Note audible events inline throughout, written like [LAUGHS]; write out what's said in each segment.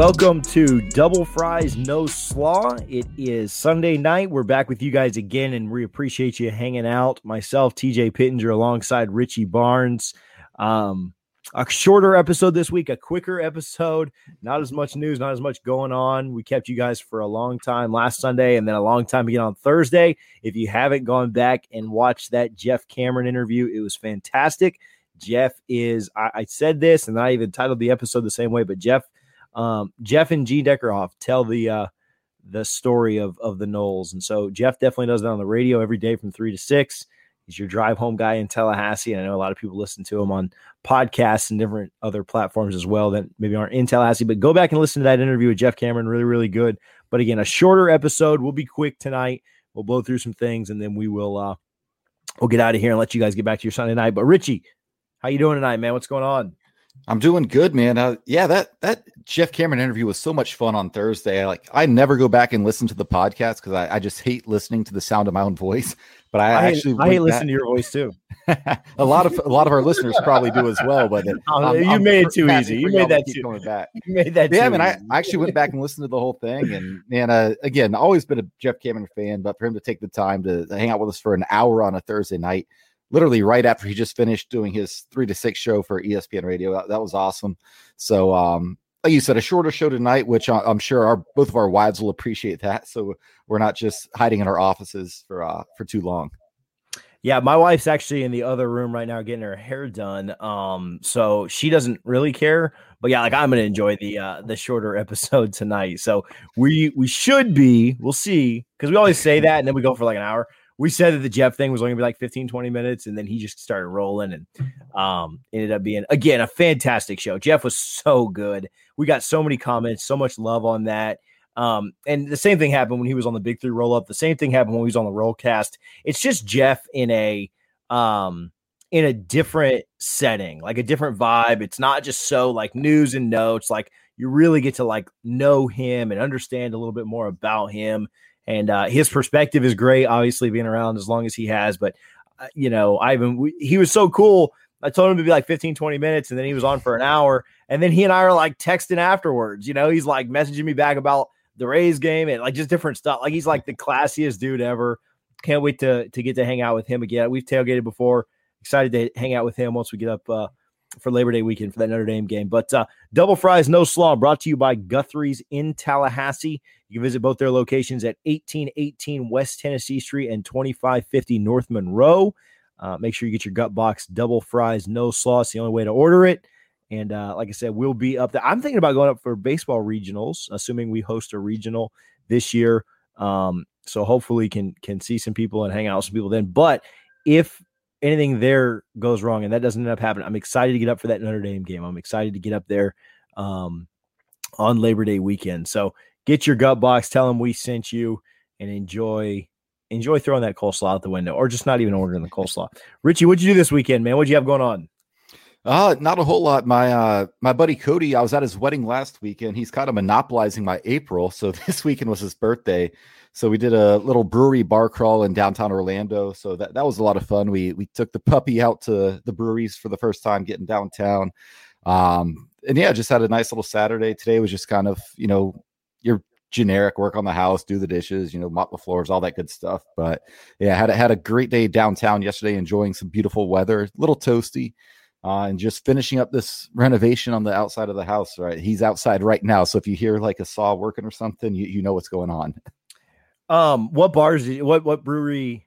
Welcome to Double Fries No Slaw. It is Sunday night. We're back with you guys again, and we appreciate you hanging out. Myself, TJ Pittenger, alongside Richie Barnes. Um, a shorter episode this week, a quicker episode. Not as much news, not as much going on. We kept you guys for a long time last Sunday, and then a long time again on Thursday. If you haven't gone back and watched that Jeff Cameron interview, it was fantastic. Jeff is, I, I said this, and I even titled the episode the same way, but Jeff um, Jeff and Gene Deckerhoff tell the uh, the story of of the Noles, and so Jeff definitely does that on the radio every day from three to six. He's your drive home guy in Tallahassee, and I know a lot of people listen to him on podcasts and different other platforms as well that maybe aren't in Tallahassee. But go back and listen to that interview with Jeff Cameron, really really good. But again, a shorter episode. We'll be quick tonight. We'll blow through some things, and then we will uh, we'll get out of here and let you guys get back to your Sunday night. But Richie, how you doing tonight, man? What's going on? I'm doing good, man. Uh, yeah, that that Jeff Cameron interview was so much fun on Thursday. I, like I never go back and listen to the podcast because I, I, just hate listening to the sound of my own voice. [LAUGHS] But I, I actually I hate listening to your voice too. [LAUGHS] a lot of a lot of our listeners probably do as well. But it, oh, you I'm made it too easy. [LAUGHS] You made that too. Going back. You made that. Yeah, I mean, I, I actually went back and listened to the whole thing, and and uh, again, always been a Jeff Cameron fan, but for him to take the time to hang out with us for an hour on a Thursday night literally right after he just finished doing his three to six show for ESPN Radio. That, that was awesome. So, um, like you said, a shorter show tonight, which I'm sure our both of our wives will appreciate that. So we're not just hiding in our offices for uh, for too long. Yeah, my wife's actually in the other room right now getting her hair done. Um, so she doesn't really care. But yeah, like I'm gonna enjoy the uh the shorter [LAUGHS] episode tonight. So we we should be, we'll see, because we always say that and then we go for like an hour we said that the Jeff thing was only gonna be like 15, 20 minutes, and then he just started rolling and um, ended up being again a fantastic show. Jeff was so good. We got so many comments, so much love on that. Um, and the same thing happened when he was on the Big Three roll up. The same thing happened when he was on the Rollcast. It's just Jeff in a um in a different setting, like a different vibe. It's not just so like news and notes. Like you really get to like know him and understand a little bit more about him and uh, his perspective is great. Obviously, being around as long as he has, but uh, you know, Ivan, we, he was so cool. I told him to be like 15, 20 minutes, and then he was on for an hour. And then he and I are like texting afterwards. You know, he's like messaging me back about the Rays game and like just different stuff. Like he's like the classiest dude ever. Can't wait to to get to hang out with him again. We've tailgated before. Excited to hang out with him once we get up uh, for Labor Day weekend for that Notre Dame game. But uh, Double Fries No Slaw brought to you by Guthrie's in Tallahassee. You can visit both their locations at 1818 West Tennessee Street and 2550 North Monroe. Uh, make sure you get your gut box double fries, no slaw. It's the only way to order it. And uh, like I said, we'll be up there. I'm thinking about going up for baseball regionals, assuming we host a regional this year. Um, so hopefully can can see some people and hang out with some people then. But if anything there goes wrong and that doesn't end up happening, I'm excited to get up for that Notre Dame game. I'm excited to get up there um, on Labor Day weekend. So get your gut box, tell them we sent you, and enjoy enjoy throwing that coleslaw out the window, or just not even ordering the coleslaw. Richie, what'd you do this weekend, man? What'd you have going on? Uh, not a whole lot. My uh my buddy Cody, I was at his wedding last weekend. He's kind of monopolizing my April. So [LAUGHS] this weekend was his birthday. So we did a little brewery bar crawl in downtown Orlando. So that, that was a lot of fun. We we took the puppy out to the breweries for the first time getting downtown. Um and yeah, just had a nice little Saturday. Today was just kind of, you know, your generic work on the house, do the dishes, you know, mop the floors, all that good stuff. But yeah, had had a great day downtown yesterday, enjoying some beautiful weather, a little toasty, uh, and just finishing up this renovation on the outside of the house. Right, he's outside right now, so if you hear like a saw working or something, you you know what's going on. [LAUGHS] Um, what bars? Did you, what what brewery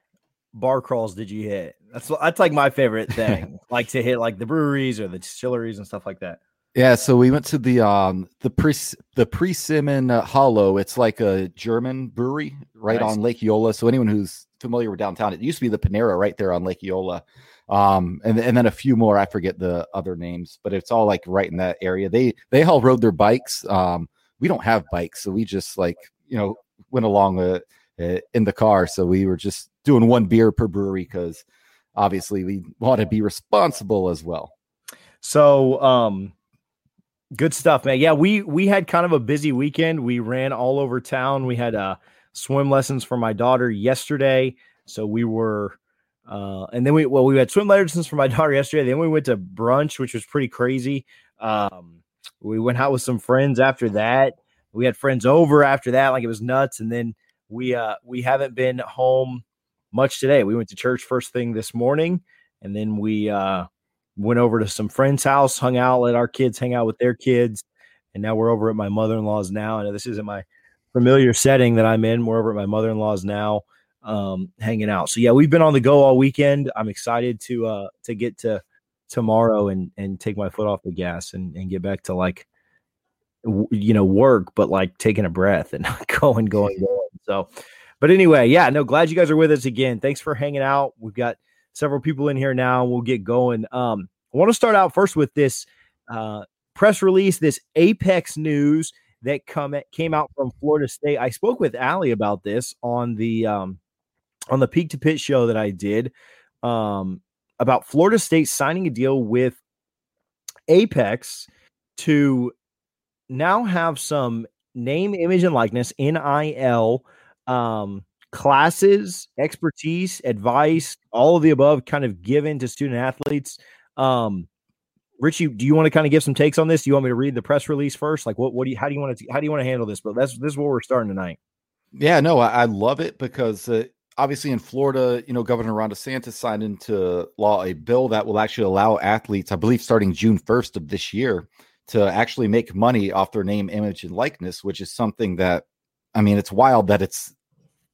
bar crawls did you hit? That's that's like my favorite thing, [LAUGHS] like to hit like the breweries or the distilleries and stuff like that. Yeah, so we went to the um the pre the Persimmon uh, Hollow. It's like a German brewery right nice. on Lake Eola. So anyone who's familiar with downtown, it used to be the Panera right there on Lake Eola. Um and and then a few more, I forget the other names, but it's all like right in that area. They they all rode their bikes. Um we don't have bikes, so we just like, you know, went along uh, uh in the car. So we were just doing one beer per brewery cuz obviously we want to be responsible as well. So um Good stuff, man. Yeah, we we had kind of a busy weekend. We ran all over town. We had uh swim lessons for my daughter yesterday, so we were Uh, and then we well we had swim lessons for my [LAUGHS] daughter yesterday. Then we went to brunch, which was pretty crazy. Um, we went out with some friends after that. We had friends over after that, like it was nuts. And then we uh we haven't been home much today. We went to church first thing this morning, and then we uh went over to some friend's house, hung out, let our kids hang out with their kids, and now we're over at my mother-in-law's now. Know this isn't my familiar setting that I'm in. We're over at my mother-in-law's now, um, hanging out. So yeah, we've been on the go all weekend. I'm excited to uh to get to tomorrow and and take my foot off the gas and and get back to like you know work, but like taking a breath and [LAUGHS] going, going, going. So, but anyway, yeah, no, glad you guys are with us again. Thanks for hanging out. We've got several people in here now. We'll get going. Um, I want to start out first with this uh, press release, this Apex news that come came out from Florida State. I spoke with Allie about this on the um, on the Peak to Pit show that I did um, about Florida State signing a deal with Apex to now have some name, image, and likeness NIL um, classes, expertise, advice, all of the above, kind of given to student athletes. Um, Richie, do you want to kind of give some takes on this? Do you want me to read the press release first? Like, what, what do you, how do you want to, how do you want to handle this? But that's, this is where we're starting tonight. Yeah, no, I, I love it because uh, obviously in Florida, you know, Governor Ron DeSantis signed into law a bill that will actually allow athletes, I believe, starting June 1st of this year, to actually make money off their name, image, and likeness, which is something that, I mean, it's wild that it's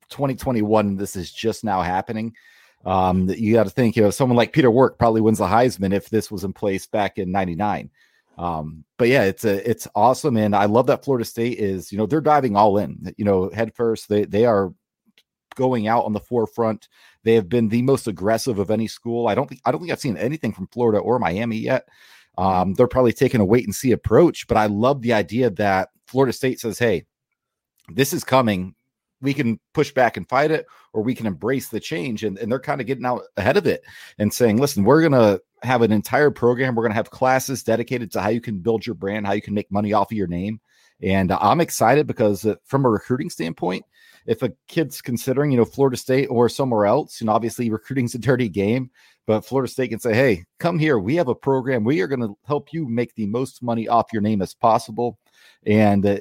2021. This is just now happening. Um, you got to think, you know, someone like Peter Warrick probably wins the Heisman if this was in place back in '99. Um, but yeah, it's a it's awesome, and I love that Florida State is, you know, they're diving all in, you know, head first. They they are going out on the forefront. They have been the most aggressive of any school. I don't think I don't think I've seen anything from Florida or Miami yet. Um, they're probably taking a wait and see approach, but I love the idea that Florida State says, "Hey, this is coming. We can push back and fight it or we can embrace the change. And, and they're kind of getting out ahead of it and saying listen we're going to have an entire program. We're going to have classes dedicated to how you can build your brand how you can make money off of your name. And i'm excited because uh, from a recruiting standpoint if a kid's considering you know florida state or somewhere else know obviously [LAUGHS] recruiting's a dirty game but florida state can say hey come here. We have a program. We are going to help you make the most money off your name as possible. And uh,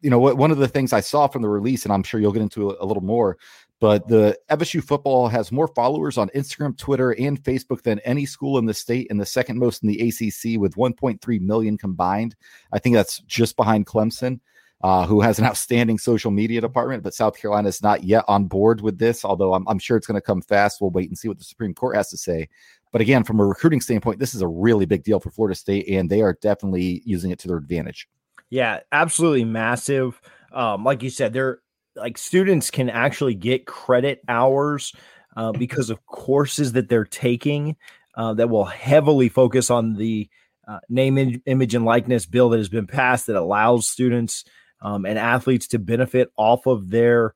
you know, one of the things I saw from the release, and I'm sure you'll get into a little more, but the FSU football has more followers on Instagram, Twitter, and Facebook than any school in the state, and the second most in the ACC with 1.3 million combined. I think that's just behind Clemson, uh, who has an outstanding social media department. But South Carolina is not yet on board with this, although I'm, I'm sure it's going to come fast. We'll wait and see what the Supreme Court has to say. But again, from a recruiting standpoint, this is a really big deal for Florida State, and they are definitely using it to their advantage. Yeah, absolutely massive. Um, like you said, they're like students can actually get credit hours uh, [LAUGHS] because of courses that they're taking uh, that will heavily focus on the uh, name, image, and likeness bill that has been passed that allows students um, and athletes to benefit off of their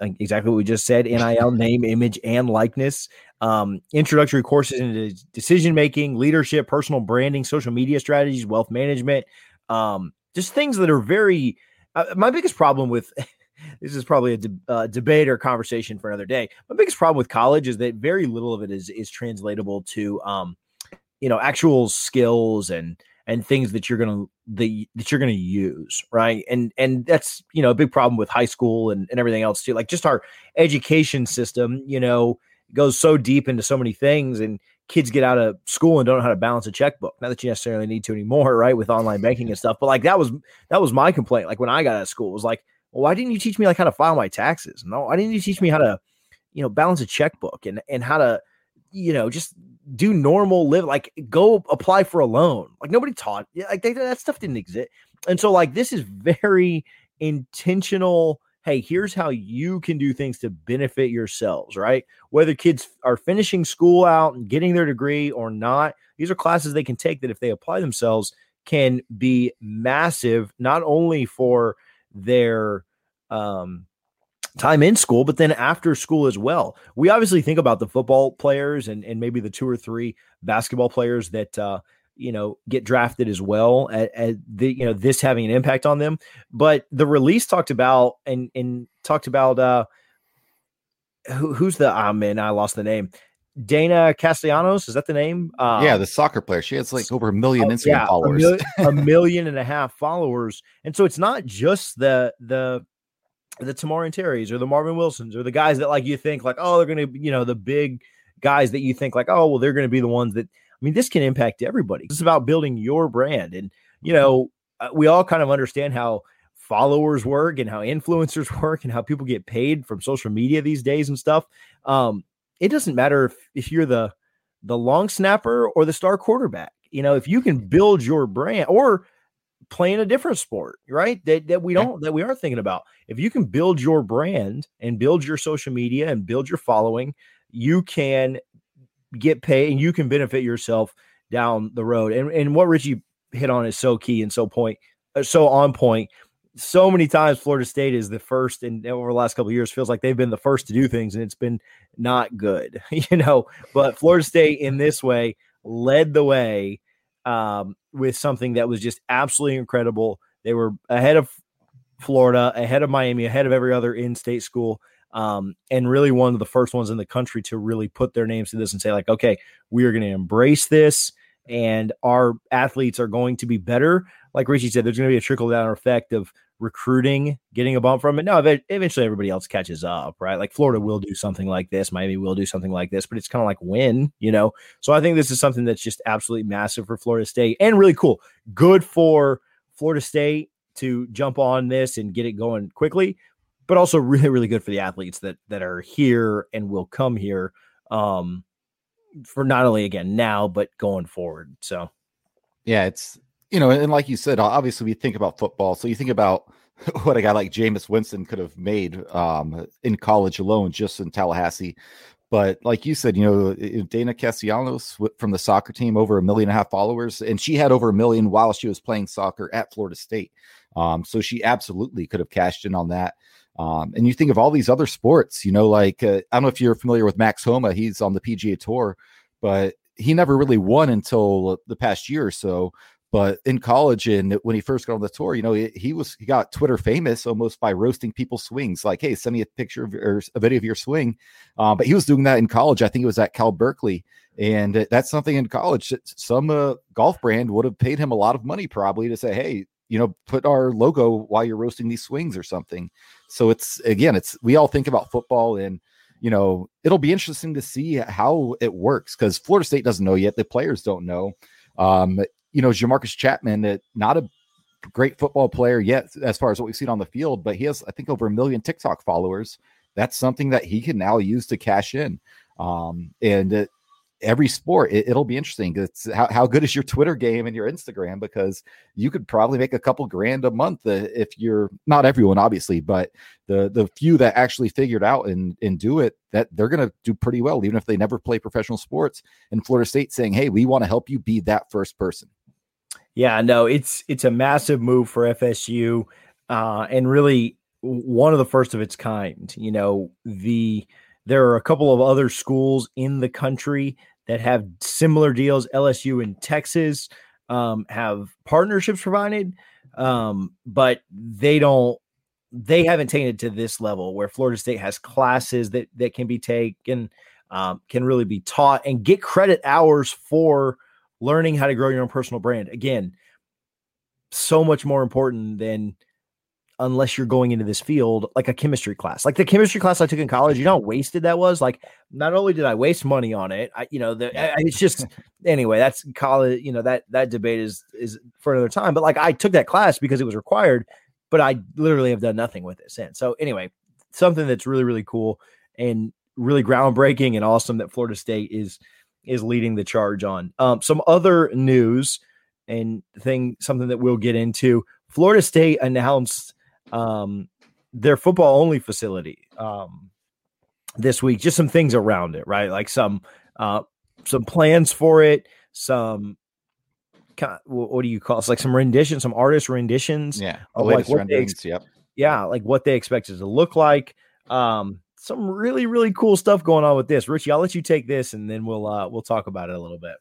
exactly what we just said NIL [LAUGHS] name, image, and likeness. Um, introductory courses into decision making, leadership, personal branding, social media strategies, wealth management, um, just things that are very. Uh, my biggest problem with [LAUGHS] this is probably a de- uh, debate or conversation for another day. My biggest problem with college is that very little of it is is translatable to um, you know actual skills and and things that you're gonna the that you're gonna use right and and that's you know a big problem with high school and, and everything else too like just our education system you know goes so deep into so many things and kids get out of school and don't know how to balance a checkbook. Not that you necessarily need to anymore, [LAUGHS] right? With online banking and stuff. But like that was that was my complaint. Like when I got out of school, it was like, well, why didn't you teach me like how to file my taxes? No, why didn't you teach me how to, you know, balance a checkbook and and how to, you know, just do normal live like go apply for a loan. Like nobody taught like they, that stuff didn't exist. And so like this is very intentional hey, here's how you can do things to benefit yourselves, right? Whether kids are finishing school out and getting their degree or not, these are classes they can take that if they apply themselves can be massive, not only for their um, time in school, but then after school as well. We obviously think about the football players and, and maybe the two or three basketball players that uh, you know get drafted as well at, at, the you know this having an impact on them but the release talked about and and talked about uh who, who's the ah man, I lost the name. Deyna Castellanos, is that the name? Um, yeah, the soccer player. She has like over a million oh, Instagram yeah, followers. A, mil- a [LAUGHS] million and a half followers. And so it's not just the the the Tamorrion Terrys or the Marvin Wilsons or the guys that like you think like, oh, they're gonna, you know, the big guys that you think like, oh, well, they're gonna be the ones that I mean, this can impact everybody. It's about building your brand. And, you know, uh, we all kind of understand how followers work and how influencers [LAUGHS] work and how people get paid from social media these days and stuff. Um, it doesn't matter if, if you're the the long snapper or the star quarterback. You know, if you can build your brand or playing a different sport, right? That that we don't that we aren't thinking about. If you can build your brand and build your social media and build your following, you can get paid and you can benefit yourself down the road. And and what Richie hit on is so key and so point uh, so on point. So many times Florida State is the first and over the last couple years feels like they've been the first to do things and it's been not good, [LAUGHS] you know. But Florida State in this way led the way um, with something that was just absolutely incredible. They were ahead of Florida, ahead of Miami, ahead of every other in-state school um, and really one of the first ones in the country to really put their names to this and say like okay we are going to embrace this and our athletes are going to be better like richie said there's going to be a trickle down effect of recruiting getting a bump from it no eventually everybody else catches up right? Like florida will do something like this miami will do something like this but it's kind of like when you know? So i think this is something that's just absolutely massive for florida state and really cool. Good for florida state to jump on this and get it going quickly but also [LAUGHS] really really good for the athletes that that are here and will come here um for not only again now but going forward so. Yeah it's you know and like you said obviously we think about football so you think about [LAUGHS] what a guy like Jameis Winston could have made um, in college alone, just in Tallahassee. But like you said, you know, Deyna Castellanos from the soccer team, over a million and a half followers, and she had over a million while she was playing soccer at Florida State. Um, so she absolutely could have cashed in on that. Um, and you think of all these other sports, you know, like uh, I don't know if you're familiar with Max Homa. He's on the PGA Tour, but he never really won until the past year or so. But in college and when he first got on the tour, you know, he, he was he got Twitter famous almost by roasting people's swings. Like, hey, send me a picture of, or a video of your swing. Um, but he was doing that in college. I think it was at Cal Berkeley, and that's something in college. That some uh, golf brand would have paid him a lot of money probably to say, hey, you know, put our logo while you're roasting these swings or something. So it's again, it's we all think about football and you know, it'll be interesting to see how it works because Florida State doesn't know yet. The players don't know. Um, you know, Jamarcus Chatman, that not a great football player yet as far as what we've seen on the field, but he has, I think, over a million TikTok followers. That's something that he can now use to cash in. Um, and it, every sport it, will be interesting it's how, how good is your twitter game and your instagram because you could probably make a couple grand a month uh, if you're not everyone obviously but the the few that actually figured out and and do it that they're going to do pretty well even if they never play professional sports and florida state saying hey we want to help you be that first person yeah no it's it's a massive move for fsu uh and really one of the first of its kind you know the there are a couple of other schools in the country that have similar deals. LSU in Texas um, have partnerships provided, um, but they don't. They haven't taken it to this level where Florida State has classes that that can be taken, um, can really be taught, and get credit hours for learning how to grow your own personal brand. Again, so much more important than unless you're going into this field like a chemistry class. Like the chemistry class I took in college, you know how wasted that was? Like not only did I waste money on it, I you know, the, I, it's just anyway, that's college, you know, that that debate is is for another time, but like I took that class because it was required, but I literally have done nothing with it since. So anyway, something that's really really cool and really groundbreaking and awesome that Florida State is is leading the charge on. Um some other news and thing something that we'll get into. Florida State announced um, their football only facility um, this week. Just some things around it, right? Like some uh, some plans for it, some what do you call it? It's like some renditions, some artist renditions. Yeah, like what they ex- yep. Yeah, like what they expect it to look like. Um, some really really cool stuff going on with this. Richie, I'll let you take this, and then we'll uh, we'll talk about it a little bit.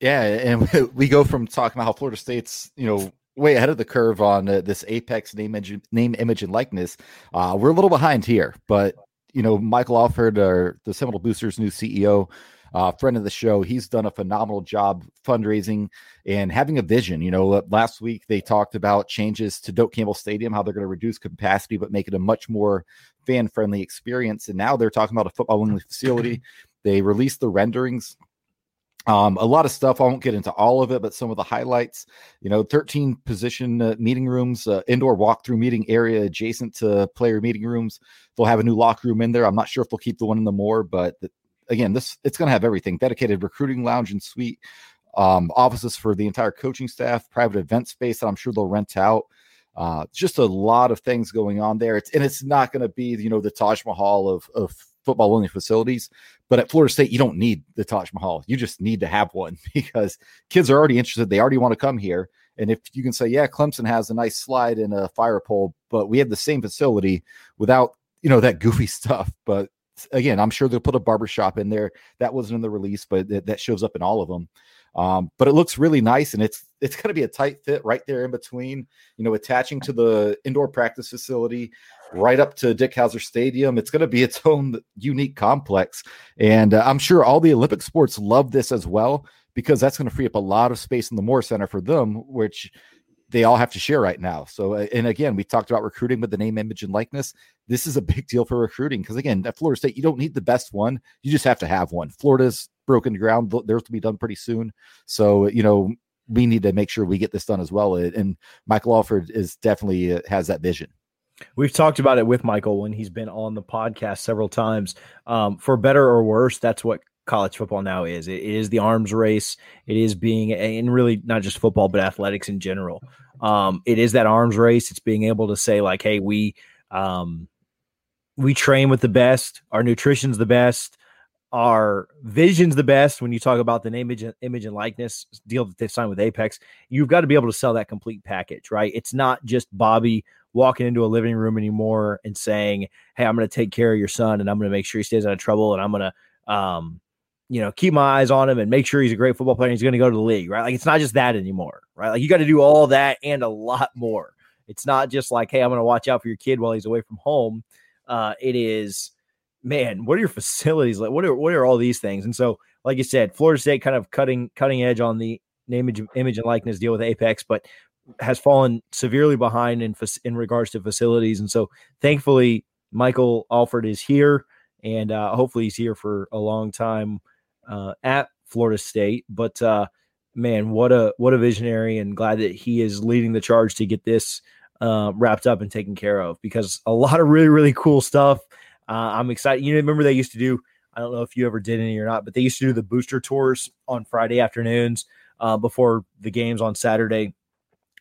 Yeah, and [LAUGHS] we go from talking about how Florida State's you know way ahead of the curve on uh, this Apex name, image, name, image, and likeness. Uh, we're a little behind here, but you know, Michael Alford, or the Seminole Boosters' new CEO, uh, friend of the show, he's done a phenomenal job fundraising and having a vision. You know, last week they talked about changes to Doak Campbell Stadium, how they're going to reduce capacity but make it a much Moore fan friendly experience. And now they're talking about a football only facility. [CLEARS THROAT] They released the renderings um, a lot of stuff. I won't get into all of it, but some of the highlights. You know, 13 position uh, meeting rooms, uh, indoor walkthrough meeting area adjacent to player meeting rooms. They'll have a new locker room in there. I'm not sure if they'll keep the one in the more, but the, again, this it's going to have everything: dedicated recruiting lounge and suite, um, offices for the entire coaching staff, private event space that I'm sure they'll rent out. Uh, just a lot of things going on there. It's and it's not going to be you know the Taj Mahal of of football only facilities. But at Florida State, you don't need the Taj Mahal. You just need to have one [LAUGHS] because kids are already interested. They already want to come here. And if you can say, yeah, Clemson has a nice slide and a fire pole, but we have the same facility without, you know, that goofy [LAUGHS] stuff. But again, I'm sure they'll put a barbershop in there. That wasn't in the release, but th- that shows up in all of them. Um, but it looks really nice and it's it's going to be a tight fit right there in between, you know, attaching to the indoor practice facility right up to Dick Howser Stadium. It's going to be its own unique complex. And uh, I'm sure all the Olympic sports love this as well because that's going to free up a lot of space in the Moore Center for them, which they all have to share right now. So, uh, and again, we talked about recruiting with the name, image, and likeness. This is a big deal for recruiting because, again, at Florida State, you don't need the best one. You just have to have one. Florida's broken ground. Theirs will be done pretty soon. So, you know, we need to make sure we get this done as well. And Michael Alford is definitely uh, has that vision. We've talked about it with Michael when he's been on the podcast several times. Um, for better or worse, that's what college football now is. It is the arms race. It is being, and really not just football, but athletics in general. Um, it is that arms race. It's being able to say like, hey, we um, we train with the best. Our nutrition's the best. Our vision's the best. When you talk about the name, image, image and likeness deal that they signed with Apex, you've got to be able to sell that complete package, right? It's not just Bobby walking into a living room anymore and saying, "Hey, I'm going to take care of your son, and I'm going to make sure he stays out of trouble, and I'm going to, um, you know, keep my eyes on him and make sure he's a great football player. he's going to go to the league, right? Like it's not just that anymore, right? Like you got to do all that and a lot more. It's not just like, hey, I'm going to watch out for your kid while he's away from home. Uh, it is, man, what are your [LAUGHS] facilities like? What are what are all these things? And so, like you said, Florida State kind of cutting cutting edge on the image, image and likeness deal with Apex, but has fallen severely behind in in regards to facilities, and so thankfully Michael Alford is here, and uh, hopefully he's here for a long time uh, at Florida State. But uh, man, what a what a visionary, and glad that he is leading the charge to get this uh, wrapped up and taken care of because a lot of really really cool stuff. Uh, I'm excited. You remember they used to do. I don't know if you ever did any or not, but they used to do the booster tours on Friday afternoons uh, before the games on Saturday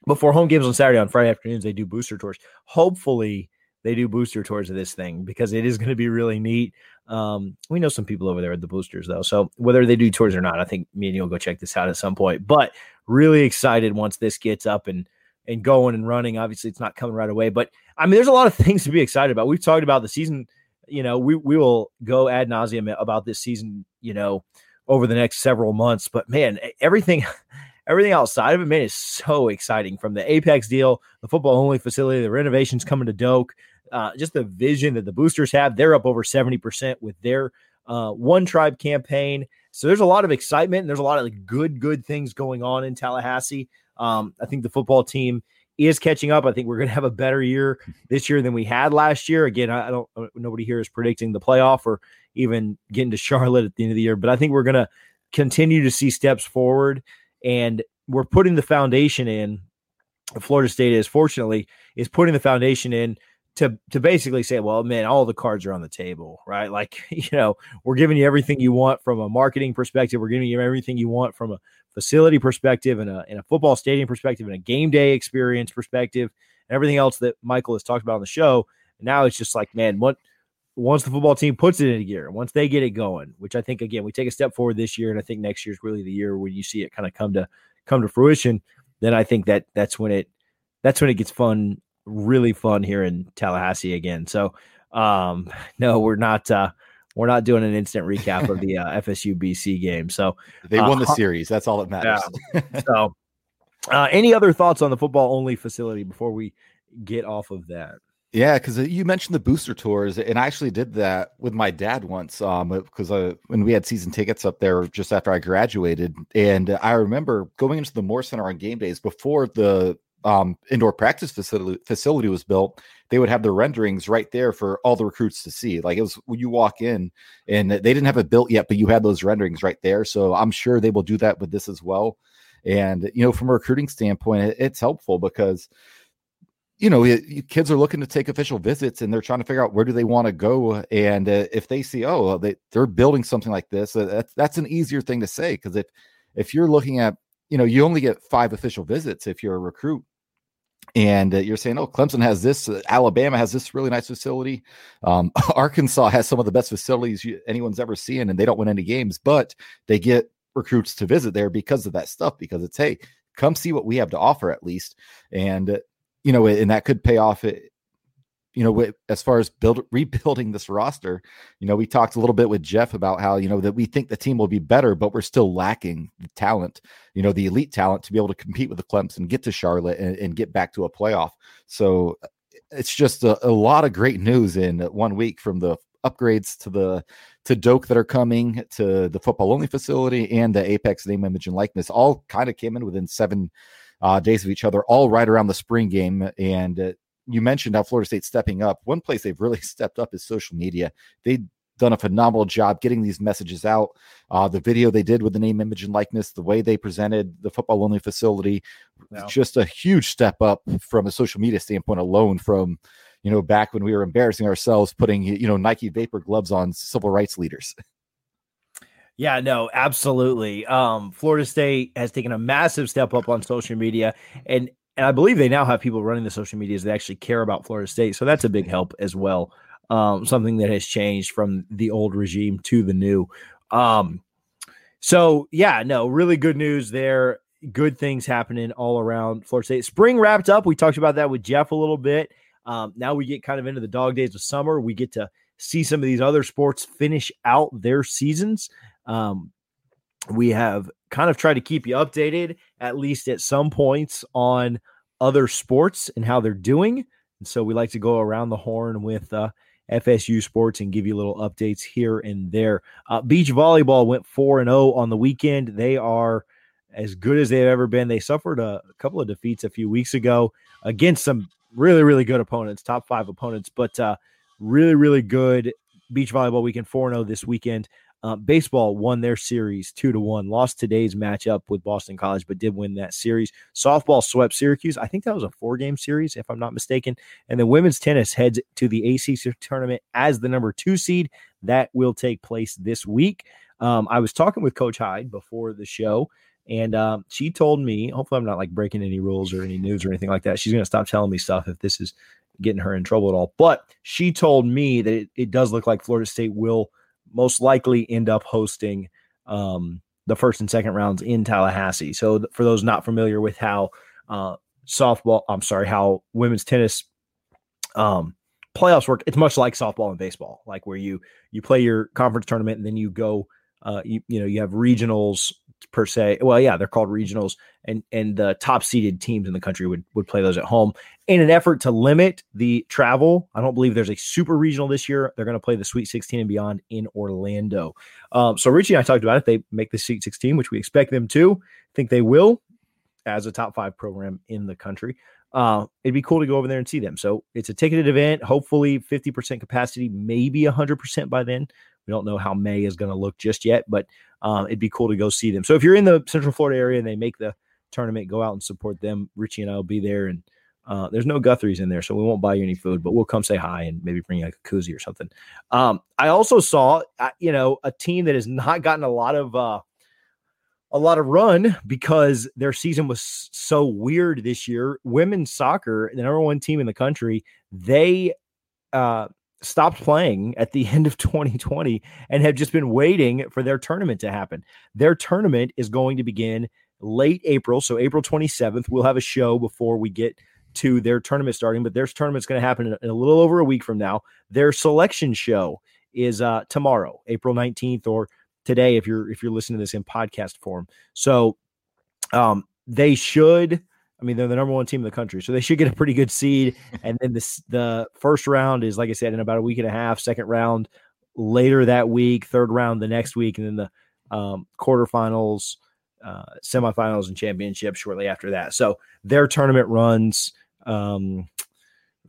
before home games on Saturday on Friday afternoons, they do booster tours. Hopefully, they do booster tours of this thing because it is going to be really neat. Um, we know some people over there at the boosters though, so whether they do tours or not, I think me and you'll go check this out at some point. But really excited once this gets up and and going and running. Obviously, it's not coming right away, but I mean, there's a lot of [LAUGHS] things to be excited about. We've talked about the season. You know, we we will go ad nauseum about this season. You know, over the next several months, but man, everything [LAUGHS] everything outside of it, man, is so exciting. From the Apex deal, the football only facility, the renovations coming to Doak, uh, just the vision that the boosters have. They're up over 70% with their uh, One Tribe campaign. So there's a lot of excitement and there's a lot of like, good, good things going on in Tallahassee. Um, I think the football team is catching up. I think we're going to have a better year this year than we had last year. Again, I don't, uh, nobody here is predicting the playoff or even getting to Charlotte at the end of the year, but I think we're going to continue to see steps forward and we're putting the foundation in. Florida State is fortunately is putting the foundation in to to basically say, well, man, all the cards are on the table, right? Like, [LAUGHS] you know, we're giving you everything you want from a marketing perspective. We're giving you everything you want from a facility perspective and a, and a football stadium perspective and a game day experience perspective and everything else that Michael has talked about on the show. And now it's just like, man, what once the football team puts it into gear, once they get it going, which I think again we take a step forward this year, and I think next year is really the year when you see it kind of come to come to fruition. Then I think that that's when it that's when it gets fun, really fun here in Tallahassee again. So um, [LAUGHS] no, we're not uh, we're not doing an instant recap of the uh, [LAUGHS] FSU BC game. So they won the uh, series. That's all that matters. Yeah. so [LAUGHS] uh, any other thoughts on the football only facility before we get off of that? Yeah, because uh, you mentioned the booster tours, and I actually did that with my dad once. Um, because uh, when we had season tickets up there just after I graduated, and I remember going into the Moore Center on game days before the um, indoor practice facility facility was built. They would have the renderings right there for all the recruits to see. Like it was when you walk in, and they didn't have it built yet, but you had those renderings right there. So I'm sure they will do that with this as well. And you know, from a recruiting standpoint, it's helpful because you know, kids are looking to take official visits and they're trying to figure out where do they want to go. And uh, if they see, oh, they, they're building something like this, uh, that's, that's an easier thing to say. Cause if, if you're looking at, you know, you only get five official visits if you're a recruit and uh, you're saying, oh, Clemson has this, uh, Alabama has this really nice facility. Um, [LAUGHS] Arkansas has some of the best facilities you, anyone's ever seen, and they don't win any games, but they get recruits to visit there because of that stuff, because it's, hey, come see what we have to offer at least. And uh, you know, and that could pay off. You know, as far as build rebuilding this roster, you know, we talked a little bit with Jeff about how you know that we think the team will be better, but we're still lacking the talent, you know, the elite talent to be able to compete with the Clemson, get to Charlotte, and, and get back to a playoff. So it's just a, a lot of great news in one week from the upgrades to the to Doak that are coming to the football only facility and the Apex name, image, and likeness. All kind of came in within seven uh, days of each other, all right around the spring game. And uh, you mentioned how Florida State's stepping up. One place they've really [LAUGHS] stepped up is social media. They've done a phenomenal job getting these messages out. Uh, the video they did with the name, image, and likeness, the way they presented the football only facility, just a huge step up from a social media standpoint alone. From you know back when we were embarrassing ourselves putting you know Nike Vapor gloves on civil rights leaders. [LAUGHS] Yeah, no, absolutely. Um, Florida State has taken a massive step up on social media, and and I believe they now have people running the social medias that actually care about Florida State. So that's a big help as well. Um, something that has changed from the old regime to the new. Um, so yeah, no, really good news there. Good things happening all around Florida State. Spring wrapped up. We talked about that with Jeff a little bit. Um, now we get kind of into the dog days of summer. We get to see some of these other sports finish out their seasons. Um, we have kind of tried to keep you updated, at least at some points, on other sports and how they're doing. And so we like to go around the horn with uh, FSU sports and give you little updates here and there. Uh, beach volleyball went 4 and 0 on the weekend. They are as good as they've ever been. They suffered a, a, couple of defeats a few weeks ago against some really, really good opponents, top five opponents, but uh, really, really good beach volleyball weekend 4 0 this weekend. Uh, baseball won their series two to one, lost today's matchup with Boston College, but did win that series. Softball swept Syracuse. I think that was a four game series, if I'm not mistaken. And then women's tennis heads to the ACC tournament as the number two seed. That will take place this week. Um, I was talking with Coach Hyde before the show, and um, she told me, hopefully, I'm not like breaking any rules or any news or anything like that. She's going to stop telling me stuff if this is getting her in trouble at all. But she told me that it, it does look like Florida State will most likely end up hosting um, the first and second rounds in Tallahassee. So th- for those not familiar with how uh, softball, I'm sorry, how women's tennis um, playoffs work, it's much like softball and baseball, like where you you play your conference tournament and then you go, uh, you you know, you have regionals per se. Well, yeah, they're called regionals, and and the top seeded teams in the country would would play those at home in an effort to limit the travel. I don't believe there's a super regional this year. They're going to play the Sweet 16 and beyond in Orlando. Um, so Richie and I talked about it. They make the Sweet 16, which we expect them to. think they will, as a top five program in the country. Uh, it'd be cool to go over there and see them. So it's a ticketed event. Hopefully, 50% capacity, maybe 100% by then. We don't know how May is going to look just yet, but um, it'd be cool to go see them. So if you're in the Central Florida area and they make the tournament, go out and support them. Richie and I will be there, and uh, there's no Guthrie's in there, so we won't buy you any food, but we'll come say hi and maybe bring you like a koozie or something. Um, I also saw, you know, a team that has not gotten a lot of uh, a lot of run because their season was so weird this year. Women's soccer, the number one team in the country, they uh, stopped playing at the [LAUGHS] end of 2020 and have just been waiting for their tournament to happen. Their tournament is going to begin late April, so April 27th. We'll have a show before we get to their tournament starting, but their tournament's going to happen in a little over a week from now. Their selection show is uh, tomorrow, April 19th, or today if you're if you're listening to this in podcast form. So um, they should I mean, they're the number one team in the country, so they should get a pretty good seed. [LAUGHS] And then this the first round is like I said in about a week and a half. Second round later that week. Third round the next week, and then the um, quarterfinals, uh, semifinals, and championship shortly after that. So their tournament runs um,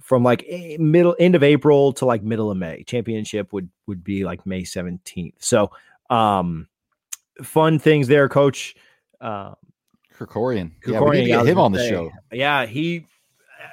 from like middle end of April to like middle of May. Championship would would be like May seventeenth. So um, fun things there, Coach. Uh, Krikorian. Yeah, we need to get him on the say, show. Yeah, he.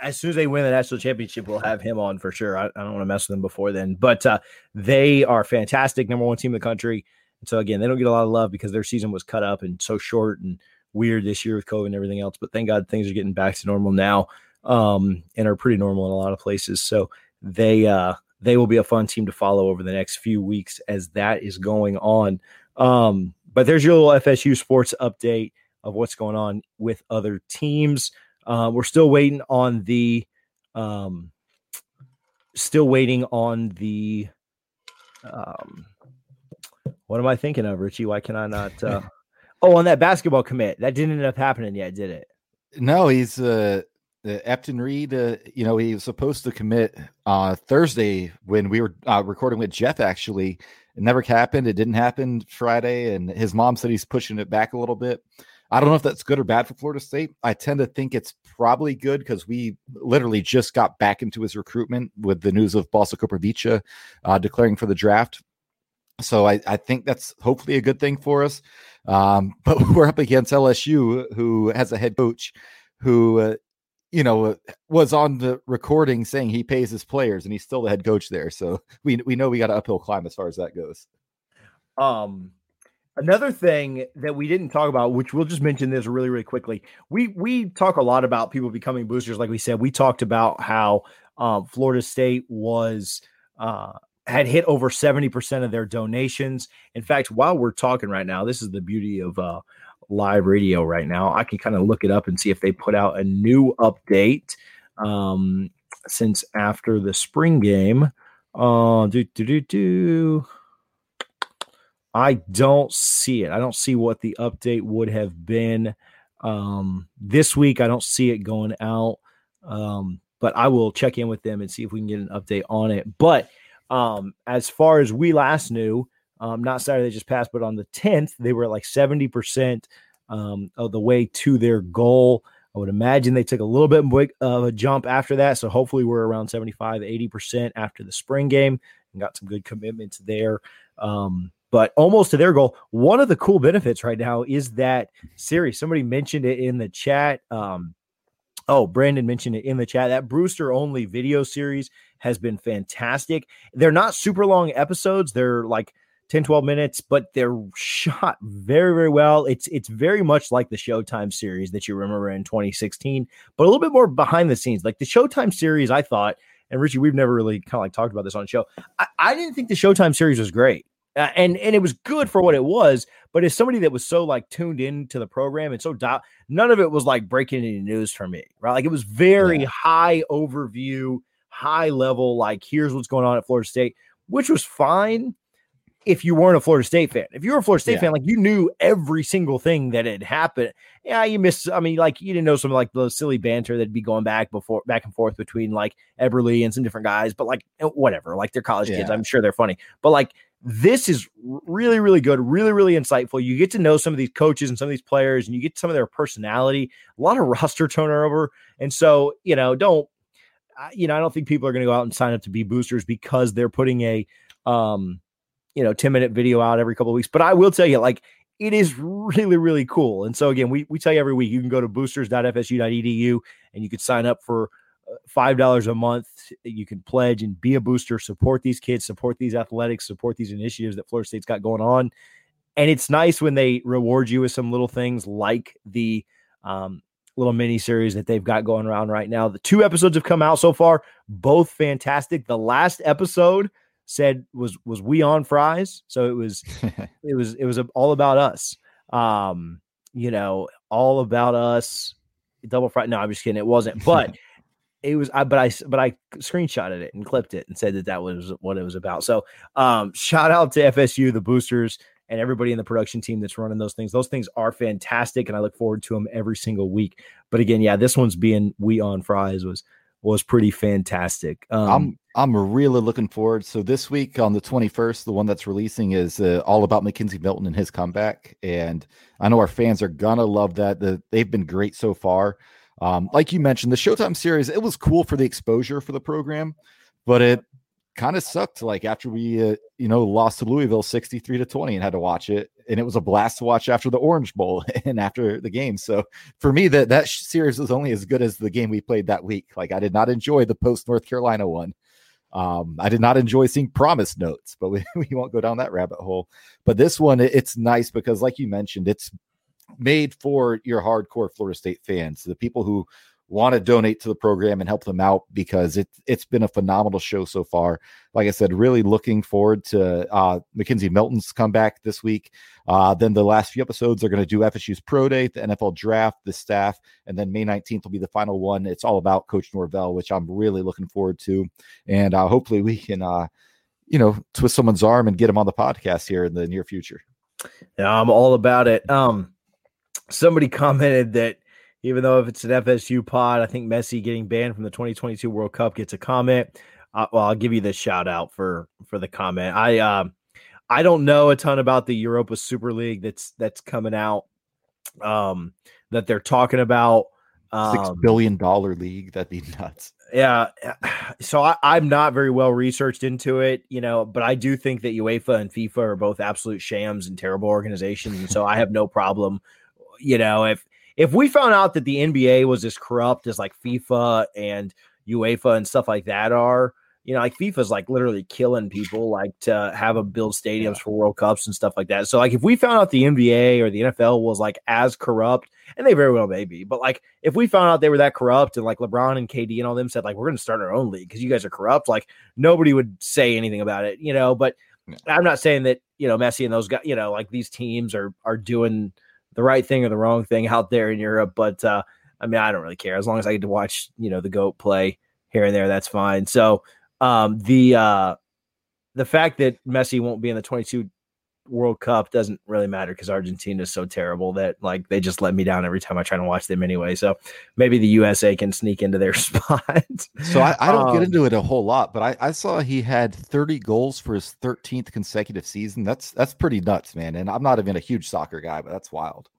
As soon as they win the national championship, we'll have him on for sure. I, I don't want to mess with them before then, but uh, they are fantastic, number one team in the country. And so again, they don't get a lot of love because their season was cut up and so short and weird this year with COVID and everything else. But thank God things are getting back to normal now, um, and are pretty normal in a lot of places. So they uh, they will be a fun team to follow over the next few weeks as that is going on. Um, but there's your little FSU sports update of what's going on with other teams. Uh, we're still waiting on the, um, still waiting on the, um, what am I thinking of, Richie? Why can I not? Uh, [LAUGHS] oh, on that basketball commit that didn't end up happening yet, did it? No, he's uh, Efton Reid. Uh, you know, he was supposed to commit uh, Thursday when we were uh, recording with Jeff. Actually, it never happened. It didn't happen Friday, and his mom said he's pushing it back a little bit. I don't know if that's good or bad for Florida State. I tend to think it's probably good because we literally just got back into his recruitment with the news of Balsa Koprivica uh, declaring for the draft. So I, I, think that's hopefully a good thing for us. Um, [LAUGHS] but we're up against LSU, who has a head coach who, uh, you know, was on the recording saying he pays his players, and he's still the head coach there. So [LAUGHS] we we know we got an uphill climb as far as that goes. Um, Another thing that we didn't talk about, which we'll just mention this really, really quickly. We we talk a lot about people becoming boosters. Like we said, we talked about how um, Florida State was uh, had hit over seventy percent of their donations. In fact, while we're talking right now, this is the beauty of uh, live radio. Right now, I can kind of look it up and see if they put out a new update um, since after the spring game. Uh, do do do do. I don't see it. I don't see what the update would have been um, this week. I don't see it going out, um, but I will check in with them and see if we can get an update on it. But um, as far as we last knew, um, not Saturday just passed, but on the 10th, they were like 70% um, of the way to their goal. I would imagine they took a little bit of a jump after that. So hopefully we're around 75, 80% after the spring game and got some good commitments there. Um, but almost to their goal. One of the cool benefits right now is that series. Somebody mentioned it in the chat. Um, oh, Brandon mentioned it in the chat. That Brewster only video series has been fantastic. They're not super long episodes. They're like 10 12 minutes but they're shot very very well it's it's very much like the showtime series that you remember in 2016 but a little bit more behind the scenes like the showtime series i thought and richie we've never really kind of like talked about this on the show I, I didn't think the showtime series was great uh, and and it was good for what it was. But as somebody that was so like tuned into the program and so dial, none of it was like breaking any news for me, right? Like it was very yeah. high overview, high level. Like here's what's going on at Florida State, which was fine if you weren't a Florida State fan. If you were a Florida State yeah. fan, like you knew every single thing that had happened. Yeah, you missed. I mean, like you didn't know some like the silly banter that'd be going back before back and forth between like Eberle and some different guys, but like eh, whatever. Like they're college yeah. kids. I'm sure they're funny, but like this is really, really good, really, really insightful. You get to know some of these coaches and some of these players, and you get some of their personality, a lot of [LAUGHS] roster turnover. And so, you know, don't, you know, I don't think people are going to go out and sign up to be boosters because they're putting a, um, you know, 10 minute video out every couple of weeks. But I will tell you, like, it is really, really cool. And so, again, we, we tell you every week you can go to boosters.fsu.edu and you can sign up for five dollars a month you can pledge and be a booster. Support these kids support these athletics support these initiatives that florida state's got going on. And it's nice when they reward you with some little things like the um, little mini series that they've got going around right now. The two episodes have come out so far both fantastic. The last episode said was was we on fries. So it was [LAUGHS] it was it was all about us. Um you know all about us. Double fry no i'm just kidding it wasn't. But [LAUGHS] it was I but I but I screenshotted it and clipped it and said that that was what it was about. So um shout out to FSU the boosters and everybody in the production team that's running those things. Those things are fantastic, and I look forward to them every single week. But again, yeah, this one's being we on fries was was pretty fantastic. Um, I'm I'm really looking forward. So this week on the 21st, the one that's releasing is uh, all about McKenzie Milton and his comeback, and I know our fans are gonna love that. The, they've been great so far. Um, like you mentioned, the Showtime series it was cool for the exposure for the program, but it kind of sucked. Like after we, uh, you know, lost to Louisville 63 to 20 and had to watch it. And it was a blast to watch after the Orange Bowl [LAUGHS] and after the game. So for me, that, that series was only as good as the game we played that week. Like I did not enjoy the post North Carolina one. Um, I did not enjoy seeing promise notes, but we, [LAUGHS] we won't go down that rabbit hole. But this one, it, it's nice because, like you mentioned, it's made for your hardcore Florida State fans, the people who want to donate to the program and help them out because it, it's been a phenomenal show so far. Like I said, really looking forward to uh, McKenzie Milton's comeback this week. Uh, then the last few episodes are going to do FSU's Pro Day, the NFL Draft, the staff, and then May 19th will be the final one. It's all about Coach Norvell, which I'm really looking forward to. And uh, hopefully we can, uh, you know, twist someone's arm and get him on the podcast here in the near future. Yeah, I'm all about it. Um, somebody [LAUGHS] commented that even though if it's an FSU pod, I think Messi getting banned from the 2022 World Cup gets a comment. Uh, well, I'll give you the shout out for for the comment. I um I don't know a ton about the Europa Super League that's that's coming out um that they're talking about um, six billion dollar league that'd be nuts yeah [SIGHS] so I, i'm not very well researched into it you know but i do think that uefa and fifa are both absolute shams and terrible organizations and so i have no problem you know if if we found out that the NBA was as corrupt as like FIFA and UEFA and stuff like that are, you know, like FIFA's like literally killing people like to have them build stadiums for World Cups and stuff like that. So like if we found out the NBA or the NFL was like as corrupt, and they very well may be, but like if we found out they were that corrupt and like LeBron and KD and all them said like we're gonna start our own league because you guys are corrupt, like nobody would say anything about it, you know. But. I'm not saying that, you know, Messi and those guys, you know, like these teams are are doing the right thing or the wrong thing out there in Europe. But uh, I mean, I don't really care as long as I get to watch, you know, the goat play here and there. That's fine. So um, the uh, the fact that Messi won't be in the 22 World Cup doesn't really matter because Argentina is so terrible that like they just let me down every time I try to watch them anyway. So maybe the USA can sneak into their [LAUGHS] spot. so I, I don't um, get into it a whole lot, but I, I, saw he had 30 goals for his 13th consecutive season. That's that's pretty nuts, man. And I'm not even a huge soccer guy, but that's wild.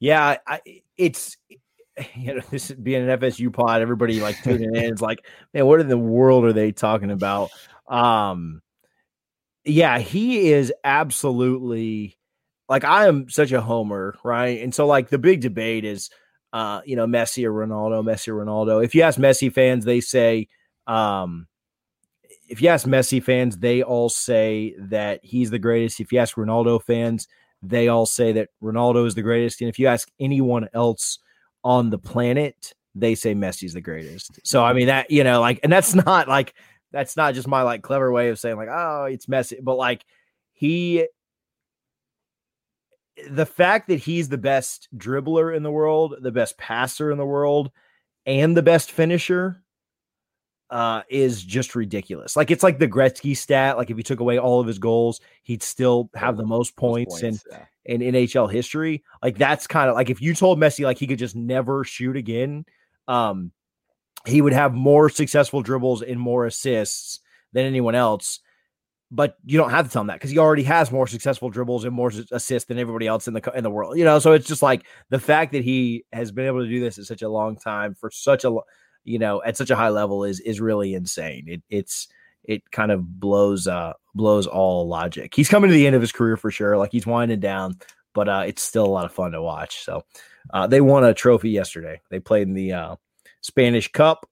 Yeah, I, it's [SIGHS] you know this being an FSU pod, everybody like tuning in. is like, man, what in the world are they talking about? Um, yeah, he is absolutely like I am such a homer, right? And so like the big debate is uh, you know, Messi or Ronaldo, Messi or Ronaldo. If you ask Messi fans, they say um if you ask Messi fans, they all say that he's the greatest. If you ask Ronaldo fans, they all say that Ronaldo is the greatest. And if you ask anyone else on the planet, they say Messi's the greatest. So I mean that, you know, like and that's [LAUGHS] not like that's not just my like clever way of saying like oh it's messy but like he the fact that he's the best dribbler in the world the best passer in the world and the best finisher uh is just ridiculous. Like it's like the Gretzky stat like if you took away all of his goals he'd still have the most points, points in yeah. in NHL history. Like that's kind of like if you told Messi like he could just never shoot again um he would have more successful dribbles and more assists than anyone else. But you don't have to tell him that because he already has more successful dribbles and more assists than everybody else in the in the world. You know, so it's just like the fact that he has been able to do this at such a long time for such a you know at such a high level is is really insane. It it's it kind of blows uh blows all logic. He's coming to the end of his career for sure. Like he's winding down, but uh it's still a lot of fun to watch. So uh they won a trophy yesterday. They played in the uh Spanish Cup.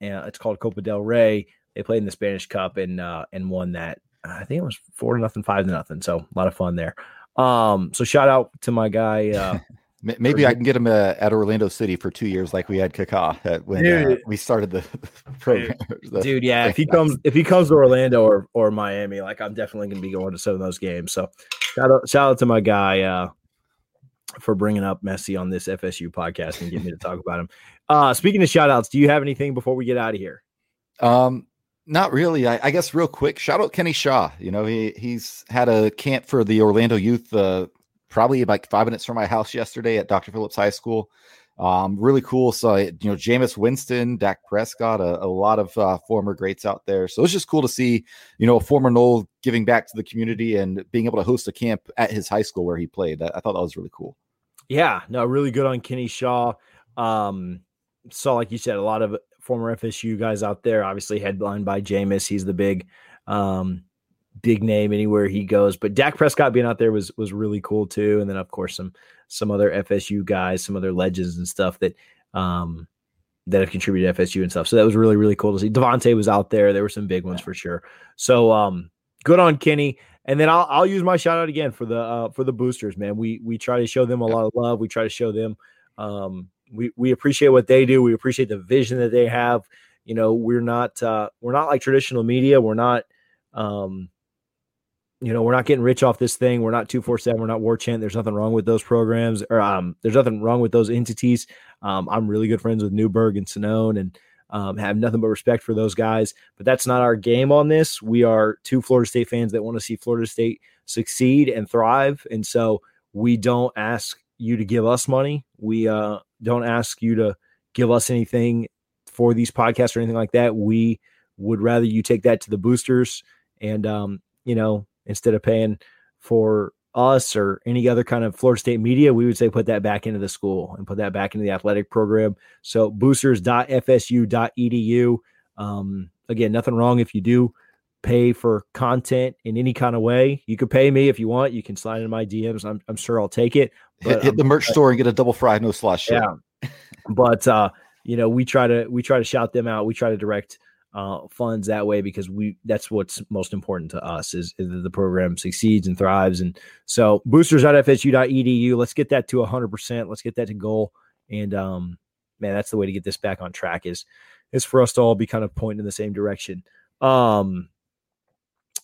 and it's called Copa del Rey. They played in the Spanish Cup and uh, and won that. I think it was four to nothing, five to nothing. So a lot of fun there. Um, so shout out to my guy. Uh, [LAUGHS] Maybe I can get him uh, at Orlando City for two years, like we had Kaká when uh, we started the, program. Dude, [LAUGHS] the, dude yeah. If he comes, if he comes to Orlando or, or Miami, like I'm definitely going to be going to some of those games. So shout out, shout out to my guy uh, for bringing up Messi on this FSU podcast and getting me to talk about him. Uh, speaking of shout outs, do you have anything before we get out of here? Um, Not really. I, I, guess real quick, shout out Kenny Shaw. You know, he he's had a camp for the Orlando youth, uh, probably like five minutes from my house yesterday at Dr. Phillips High School. Um, really cool. So you know, Jameis Winston, Dak Prescott, a, a lot of uh, former greats out there. So it's just cool to see, you know, a former Nole giving back to the community and being able to host a camp at his high school where he played. I, I thought that was really cool. Yeah, no, really good on Kenny Shaw. Um, saw like you said, a lot of former FSU guys out there. Obviously, headlined by Jameis. He's the big, um, big name anywhere he goes. But Dak Prescott being out there was was really cool too. And then of course some some other FSU guys, some other legends and stuff that um that have contributed to FSU and stuff. So that was really really cool to see. Davante was out there. There were some big ones for sure. So um good on Kenny. And then I'll I'll use my shout out again for the uh for the boosters, man. We we try to show them a lot of love. We try to show them um we we appreciate what they do. We appreciate the vision that they have. You know, we're not uh, we're not like traditional media. We're not, um, you know, we're not getting rich off this thing. We're not two four seven. We're not War Chant. There's nothing wrong with those programs, or um, there's nothing wrong with those entities. Um, I'm really good friends with Newberg and Sonnone, and um, have nothing but respect for those guys. But that's not our game on this. We are two Florida State fans that want to see Florida State succeed and thrive, and so we don't ask you to give us money. We uh, don't ask you to give us anything for these podcasts or anything like that. We would rather you take that to the boosters and, um, you know, instead of paying for us or any other kind of Florida State media, we would say put that back into the school and put that back into the athletic program. So boosters.fsu.edu. Um, again, nothing wrong if you do pay for content in any kind of way. You could pay me if you want. You can slide in my DMs. I'm, I'm sure I'll take it. But, hit, hit the merch store and get a double fried no shirt. Yeah. but uh, you know, we try to we try to shout them out. We try to direct uh, funds that way because we that's what's most important to us is, is the program succeeds and thrives. And so boosters.fsu.edu. Let's get that to 100. percent Let's get that to goal. And um, man, that's the way to get this back on track. Is is for us to all be kind of pointing in the same direction. Um,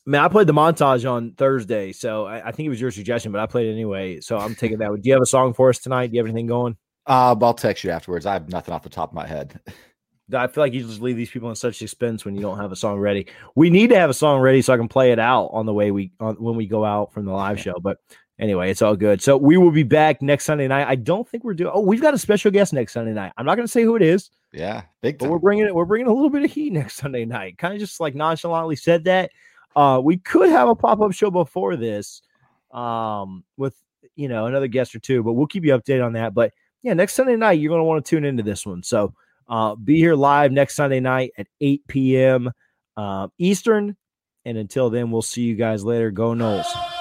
Man, I played the montage on Thursday, so I, I, think it was your suggestion, but I played it anyway. So I'm taking that. Do you have a song for us tonight? Do you have anything going? Uh, I'll text you afterwards. I have nothing off the top of my head. [LAUGHS] I feel like you just leave these people in such suspense when you don't have a song ready. We need to have a song ready so I can play it out on the way we on when we go out from the live show. But anyway, it's all good. So we will be back next Sunday night. I don't think we're doing. Oh, we've got a special guest next Sunday night. I'm not going to say who it is. Yeah, big. Time. But we're bringing it. We're bringing a little bit of heat next Sunday night. Kind of just like nonchalantly said that. Uh, we could have a pop up show before this, um, with you know another guest or two, but we'll keep you updated on that. But yeah, next Sunday night you're going to want to tune into this one. So uh, be here live next Sunday night at 8 p.m. Uh, Eastern. And until then, we'll see you guys later. Go Noles.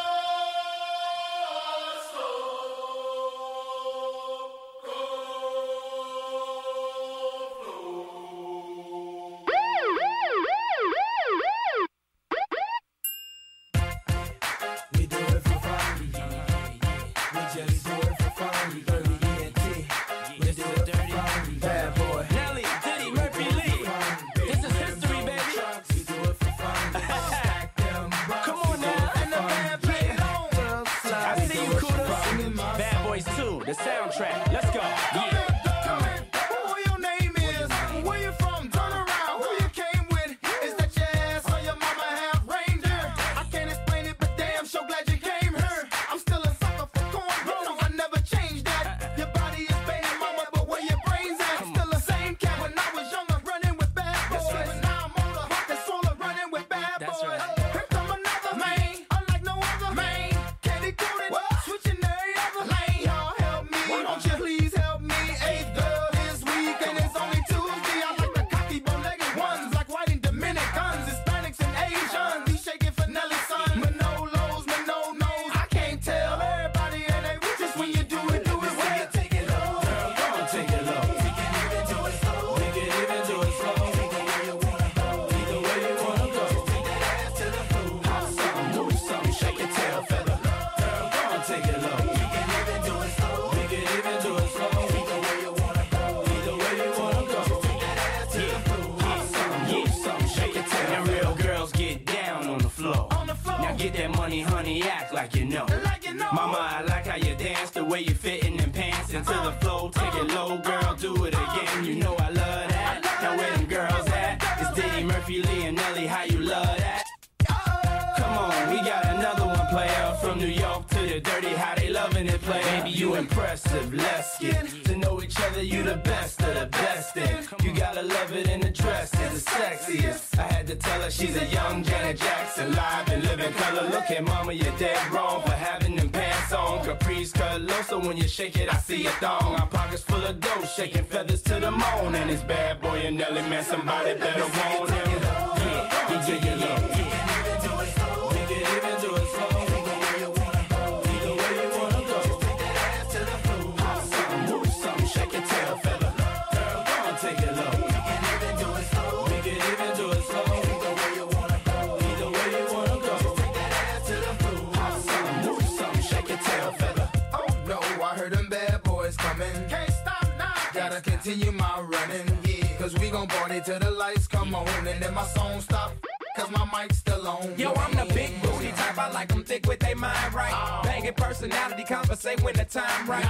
Loving it, play. Baby, you impressive. Let's get to know each other. You the best of the best. And you gotta love it in the dress. Is the sexiest. I had to tell her she's a young Janet Jackson, live and living color. Look at mama, you're dead wrong for having them pants on. Capris cut low, so when you shake it, I see a thong. Our pockets full of dough, shaking feathers to the moon. And it's bad boy and Nelly, man, somebody better want him. Yeah, yeah, yeah, yeah, yeah. We can even do it continue my running, yeah. Cause we gon' party till the lights come on. And then my song stop. Cause my mic's still on. Yo, I'm the big booty type. I like them thick with they mind right. Banging personality, compensate when the time right.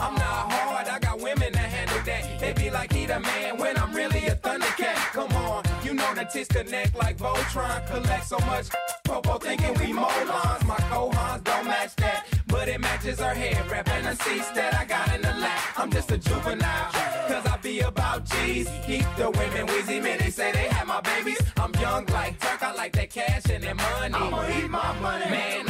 I'm not hard, I got women that handle that. They be like, he the man when I'm really a thundercat. Come on, you know the tits connect like Voltron. Collect so much, Popo thinking we molons. My cohons don't match that, but it matches her hair wrap and the seats that I got in the lap. I'm just a juvenile, cause I be about G's. Keep the women wheezy, man, they say they have my babies. I'm young like Turk, I like that cash and that money. I'ma eat my money. Man,